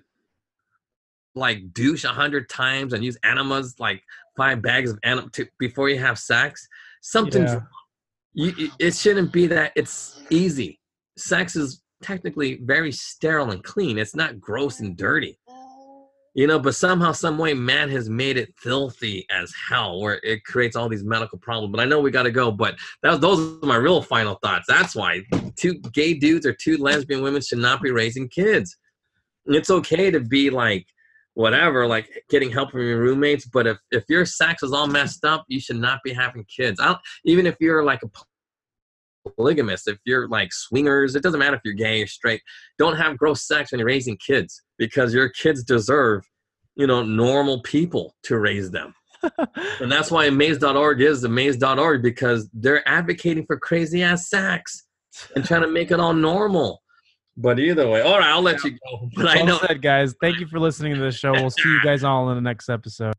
Speaker 4: like douche a hundred times and use enemas like five bags of enema to, before you have sex something's
Speaker 3: Yeah.
Speaker 4: You, it- it shouldn't be that it's easy. Sex is technically very sterile and clean. It's not gross and dirty. You know but somehow some way man has made it filthy as hell where it creates all these medical problems. But i know we got to go but that, those are my real final thoughts. That's why two gay dudes or two lesbian women should not be raising kids. It's okay to be like whatever like getting help from your roommates but if if your sex is all messed up you should not be having kids. I don't, even if you're like a polygamist if you're like swingers it doesn't matter if you're gay or straight don't have gross sex when you're raising kids because your kids deserve you know normal people to raise them. And that's why amaze.org is amaze.org because they're advocating for crazy ass sex and trying to make it all normal but either way all right i'll let you go but i know
Speaker 3: said, guys. Thank you for listening to the show. We'll see you guys all in the next episode.